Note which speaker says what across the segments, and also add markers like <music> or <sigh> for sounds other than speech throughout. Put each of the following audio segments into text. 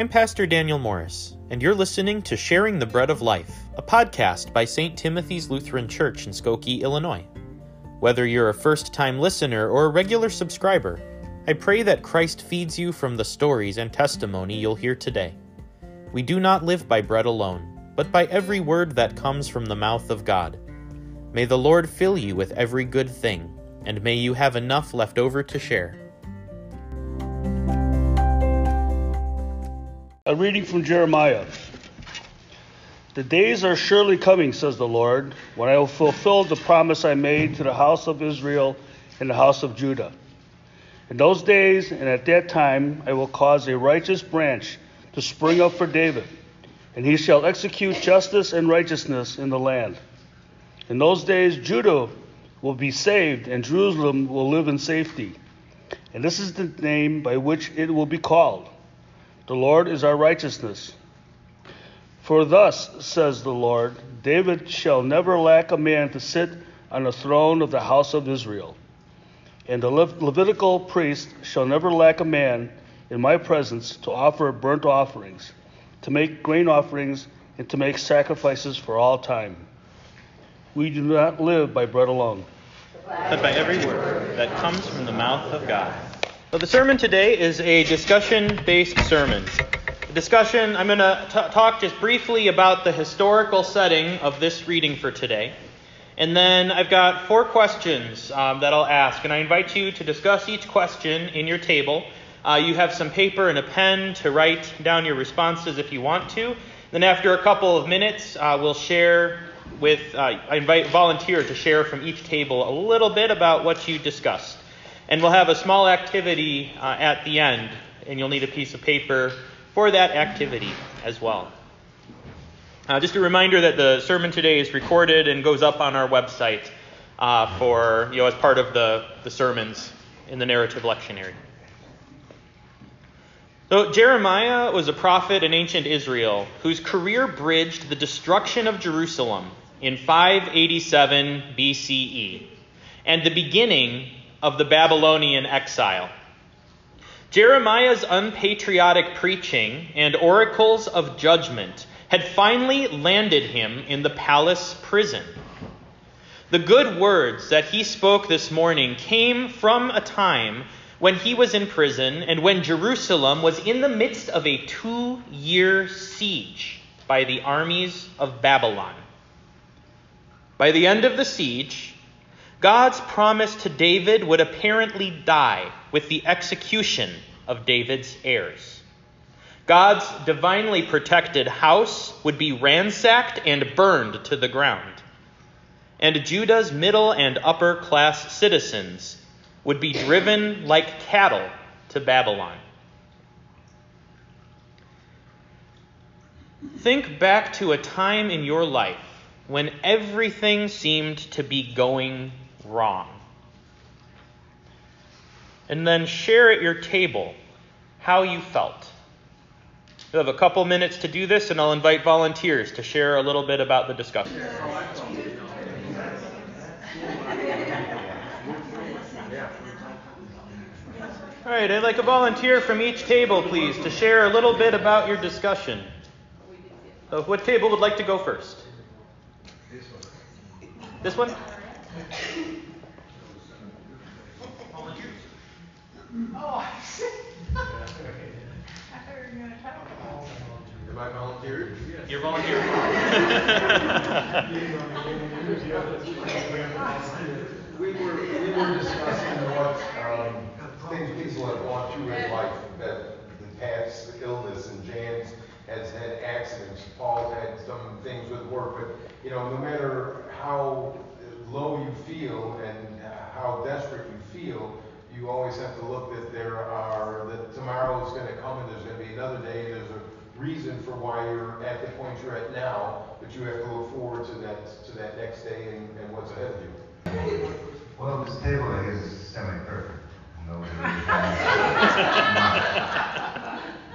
Speaker 1: I'm Pastor Daniel Morris, and you're listening to Sharing the Bread of Life, a podcast by St. Timothy's Lutheran Church in Skokie, Illinois. Whether you're a first time listener or a regular subscriber, I pray that Christ feeds you from the stories and testimony you'll hear today. We do not live by bread alone, but by every word that comes from the mouth of God. May the Lord fill you with every good thing, and may you have enough left over to share.
Speaker 2: A reading from Jeremiah. The days are surely coming, says the Lord, when I will fulfill the promise I made to the house of Israel and the house of Judah. In those days and at that time I will cause a righteous branch to spring up for David, and he shall execute justice and righteousness in the land. In those days Judah will be saved, and Jerusalem will live in safety. And this is the name by which it will be called The Lord is our righteousness. For thus says the Lord David shall never lack a man to sit on the throne of the house of Israel. And the Le- Levitical priest shall never lack a man in my presence to offer burnt offerings, to make grain offerings, and to make sacrifices for all time. We do not live by bread alone,
Speaker 1: but by every word that comes from the mouth of God. So the sermon today is a discussion based sermon. The discussion, I'm going to talk just briefly about the historical setting of this reading for today. And then I've got four questions um, that I'll ask, and I invite you to discuss each question in your table. Uh, you have some paper and a pen to write down your responses if you want to. Then, after a couple of minutes, uh, we'll share with, uh, I invite volunteer to share from each table a little bit about what you discussed. And we'll have a small activity uh, at the end, and you'll need a piece of paper for that activity as well. Uh, just a reminder that the sermon today is recorded and goes up on our website uh, for, you know, as part of the, the sermons in the narrative lectionary. So, Jeremiah was a prophet in ancient Israel whose career bridged the destruction of Jerusalem in 587 BCE and the beginning of the Babylonian exile. Jeremiah's unpatriotic preaching and oracles of judgment had finally landed him in the palace prison. The good words that he spoke this morning came from a time when he was in prison and when Jerusalem was in the midst of a two year siege by the armies of Babylon. By the end of the siege, God's promise to David would apparently die with the execution of David's heirs. God's divinely protected house would be ransacked and burned to the ground. And Judah's middle and upper class citizens would be driven like cattle to Babylon. Think back to a time in your life when everything seemed to be going wrong. And then share at your table how you felt. We have a couple minutes to do this, and I'll invite volunteers to share a little bit about the discussion. All right, I'd like a volunteer from each table, please, to share a little bit about your discussion. So what table would like to go first? This one. This one? Oh, I see.
Speaker 3: i thought you were going to tell Am I volunteering?
Speaker 1: You're volunteering.
Speaker 3: we were we were discussing what um, things people have gone through in life that the past illness and Jan's has had accidents. Paul had some things with work, but you know, no matter how low you feel and how desperate you feel, you always have to look that there are that tomorrow is going to come and there's going to be another day. There's a reason for why you're at the point you're at now, but you have to look forward to that to that next day and, and what's ahead of you.
Speaker 4: Well, this table is semi-perfect. No, <laughs>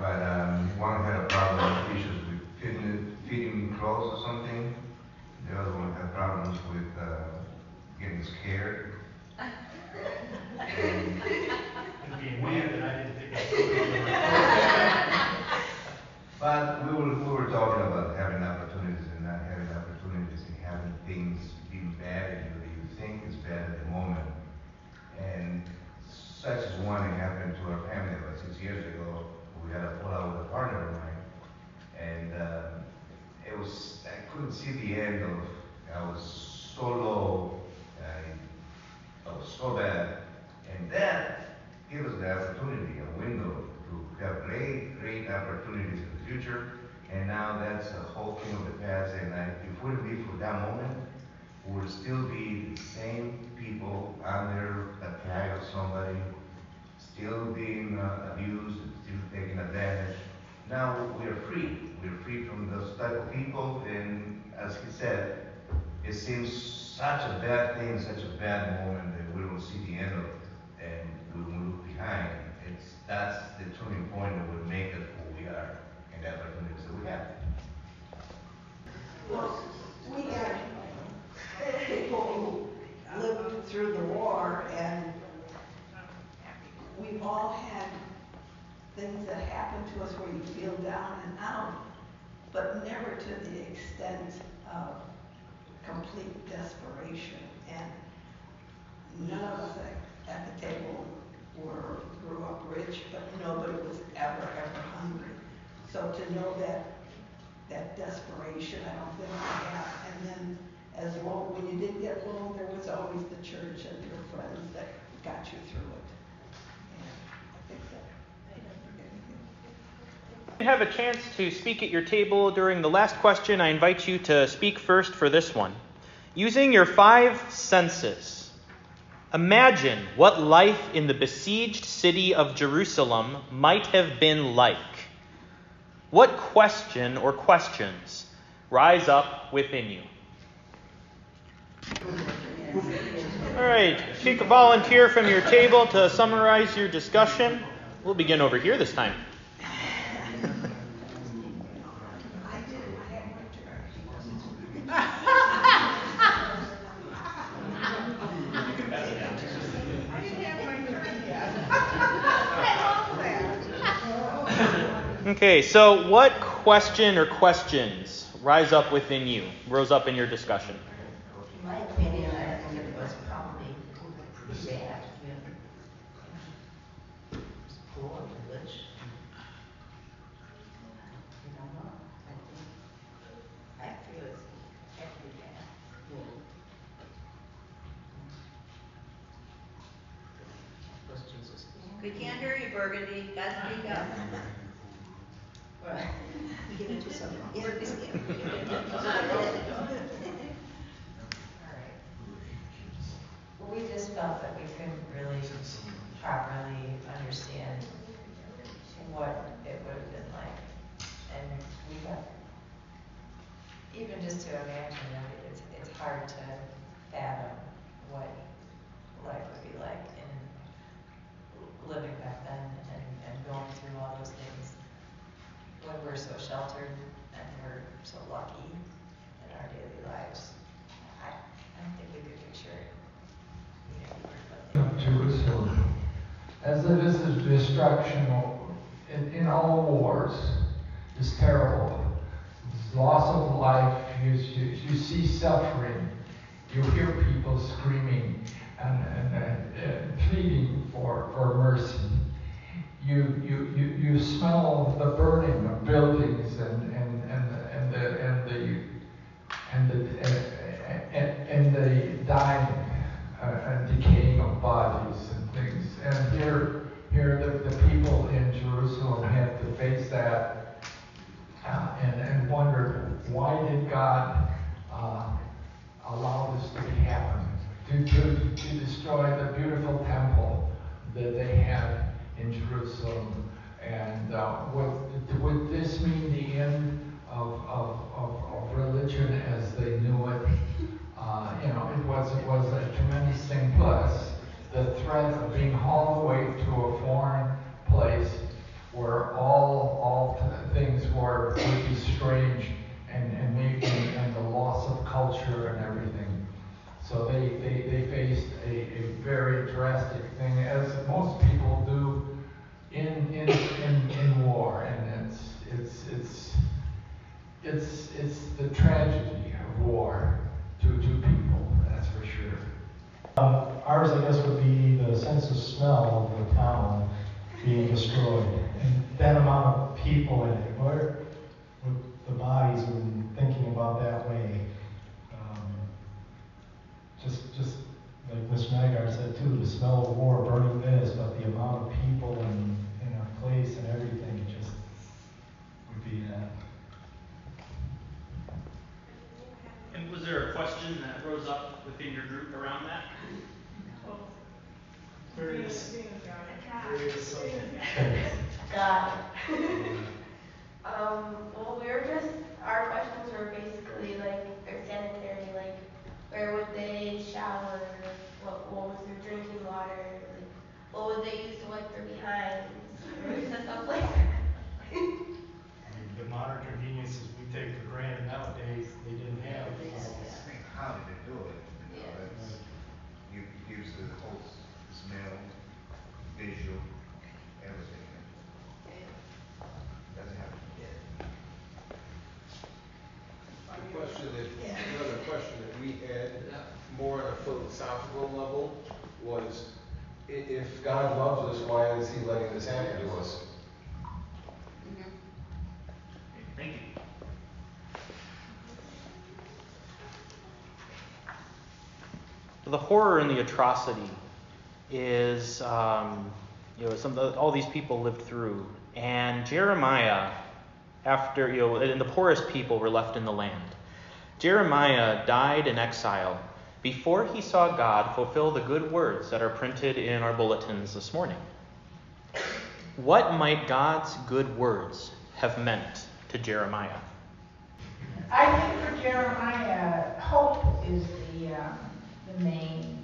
Speaker 4: but um, one had a problem issues with feeding, feeding clothes or something. The other one had problems with uh, getting scared. Um,
Speaker 5: being weird, and I didn't think
Speaker 4: such as one that happened to our family about six years ago. We had a fallout with a partner of mine, and um, it was I couldn't see the end of. I was so low, I, I was so bad, and that gave us the opportunity, a window to have great, great opportunities in the future. And now that's a whole thing of the past, and I, if it wouldn't be for that moment, we would still be the same people under attack of somebody, still being uh, abused, still taking advantage. Now we are free. We're free from those type of people, and as he said, it seems such a bad thing, such a bad moment that we don't see the end of it, and when we look behind, it's that's the turning point that would make us who we are and the opportunities that we have.
Speaker 5: Well, we had people who lived through the war and we've all had things that happen to us where you feel down and out, but never to the extent of complete desperation. And none of us at, at the table were, grew up rich, but nobody was ever, ever hungry. So know that that desperation, I don't think I have. And then as well, when you did get low, there was always the church and your friends that got you through it. And I think that.
Speaker 1: You have a chance to speak at your table during the last question. I invite you to speak first for this one. Using your five senses, imagine what life in the besieged city of Jerusalem might have been like. What question or questions rise up within you? All right, take a volunteer from your table to summarize your discussion. We'll begin over here this time. Okay, so what question or questions rise up within you, rose up in your discussion?
Speaker 6: In my opinion, I think it was probably pretty bad when poor and rich. You know, I think, I feel it's every bad. Was Jesus.
Speaker 7: We can't hear you, Burgundy. Gotta speak up.
Speaker 6: Well,
Speaker 5: Give it to someone.
Speaker 6: All right. Well, we just felt that we couldn't really properly understand what it would have been like. And we got, even just to imagine it, it's, it's hard to fathom what life would be like in living back then and, and going through all those things when we're so sheltered and we're so lucky in our daily lives. I, I don't think we could picture it. You know, but-
Speaker 8: of Jerusalem. As it is destruction in, in all wars is terrible. It's loss of life, you, you, you see suffering, you hear people screaming and, and, and, and pleading for, for mercy. You, you, you, you smell the burning of buildings and, and, and, the- and the, and the, and the, and, and the dying uh, and decaying of bodies strange
Speaker 9: smell of war, burning this, but the amount of people and, in a place and everything, it just would be that.
Speaker 1: And was there a question that rose up within your group around that?
Speaker 9: Various, various,
Speaker 10: Got it. Um, well, we were just, our questions were basically like, their sanitary, like, where would they shower? What, what was their drinking water? Like, what would they use to wipe their behinds? Or Stuff like that.
Speaker 9: the modern conveniences we take for granted nowadays, they didn't have.
Speaker 4: I think how did they do it? You know,
Speaker 10: Yeah.
Speaker 4: that's, it gives the whole s- smell, visual, everything. Doesn't have to be.
Speaker 3: The question that, another question that we had, more on a philosophical level, was if God loves us, why is he letting this happen to us?
Speaker 1: Thank you. The horror and the atrocity is, um, you know, some all these people lived through. And Jeremiah, after, you know, and the poorest people were left in the land. Jeremiah died in exile before he saw God fulfill the good words that are printed in our bulletins this morning. What might God's good words have meant to Jeremiah?
Speaker 11: I think for Jeremiah, hope is the, um, the main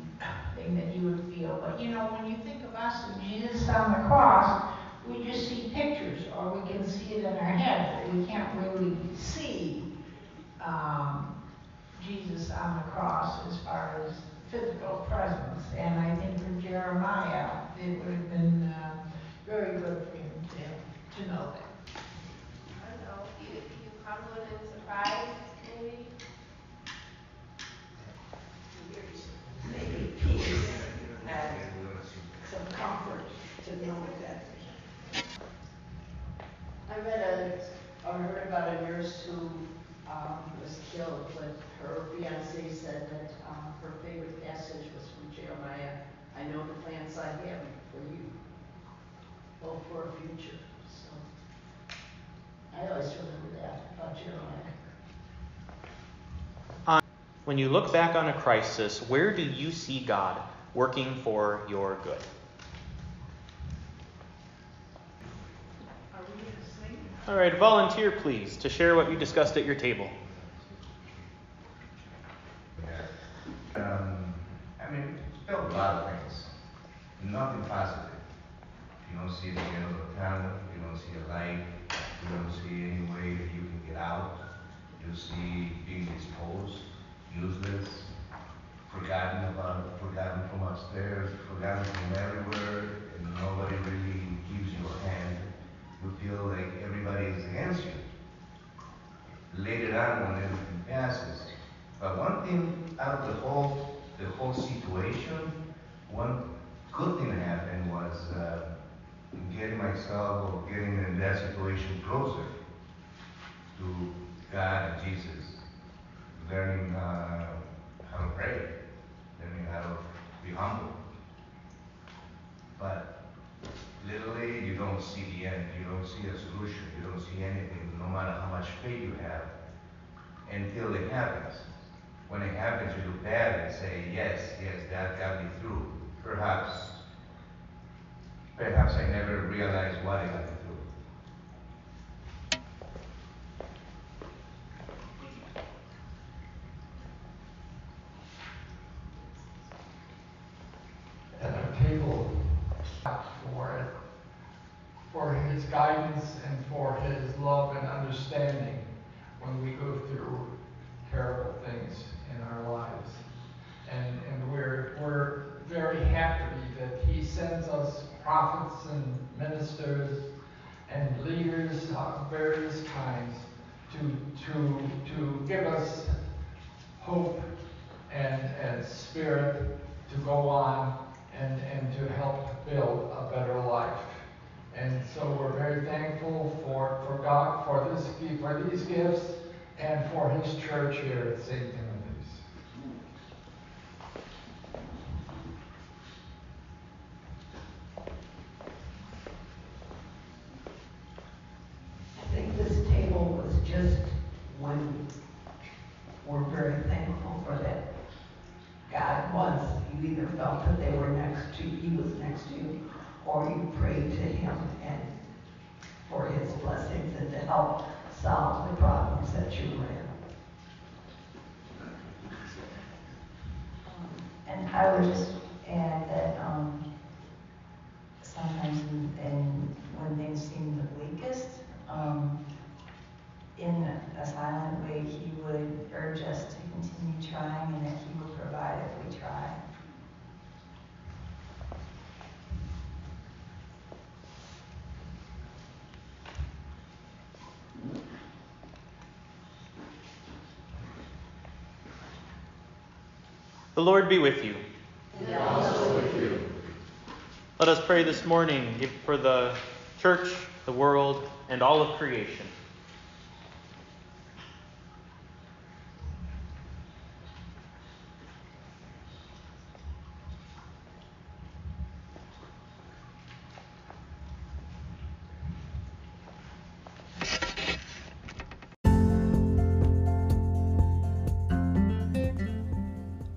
Speaker 11: thing that you would feel. But you know, when you think of us and Jesus on the cross, we just see pictures or we can see it in our head, but we can't really see um, Jesus on the cross as far as physical presence. And I think for Jeremiah, it would have been uh, very good for him to, to know that.
Speaker 10: I don't know, you, you probably would have been surprised, maybe.
Speaker 5: Maybe peace and some comfort to know that
Speaker 12: I read a, or heard about a nurse who um, was killed, but her fiance said that um, her favorite passage was from Jeremiah. I know the plans I have for you, both for a future. So I always remember that about Jeremiah.
Speaker 1: When you look back on a crisis, where do you see God working for your good? All right, volunteer, please, to share what you discussed at your table.
Speaker 4: Um, I mean, felt a lot of things. Nothing positive. You don't see the end of the tunnel. You don't see a light. You don't see any way that you can get out. You see being exposed, useless, forgotten about, forgotten from upstairs, forgotten from everywhere, and nobody really gives you a hand. You feel like everybody is against you. Later on, when everything passes, but one thing out of the whole, the whole situation, one good thing that happened was uh, getting myself or getting in that situation closer to God and Jesus, learning uh, how to pray, learning how to be humble. But literally, you don't see the end. You don't see a solution. You don't see anything, no matter how much faith you have, until it happens. When it happens, you look back and say, yes, yes, that got me through. Perhaps, perhaps I never realized what it got me through.
Speaker 8: Table for it, for his guidance and for his love and understanding when we go through terrible things in our lives. And, and we're, we're very happy that he sends us prophets and ministers and leaders of various kinds to, to, to give us hope and, and spirit to go on and, and to help build a better life. And so we're very thankful for, for God for this for these gifts and for His church here at St. Timothy's.
Speaker 5: I think this table was just when we're very thankful for that. God was, you either felt that they were next to, you, he was next to you, or you prayed to him and for his blessings and to help solve the problems that you were in.
Speaker 6: Um, and I would just add that um, sometimes in, in, when things seem the weakest, um, in a silent way, he would urge us to continue trying and that he will provide if we try.
Speaker 1: The Lord be with you.
Speaker 3: And also with you.
Speaker 1: Let us pray this morning for the church, the world, and all of creation.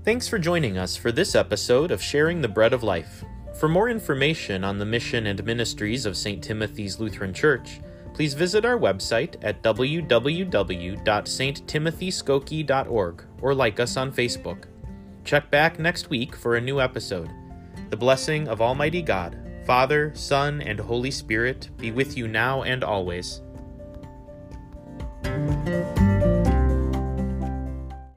Speaker 1: Thanks for joining us for this episode of Sharing the Bread of Life. For more information on the mission and ministries of St. Timothy's Lutheran Church, please visit our website at www.sttimothyskokie.org or like us on Facebook. Check back next week for a new episode. The blessing of Almighty God, Father, Son, and Holy Spirit be with you now and always.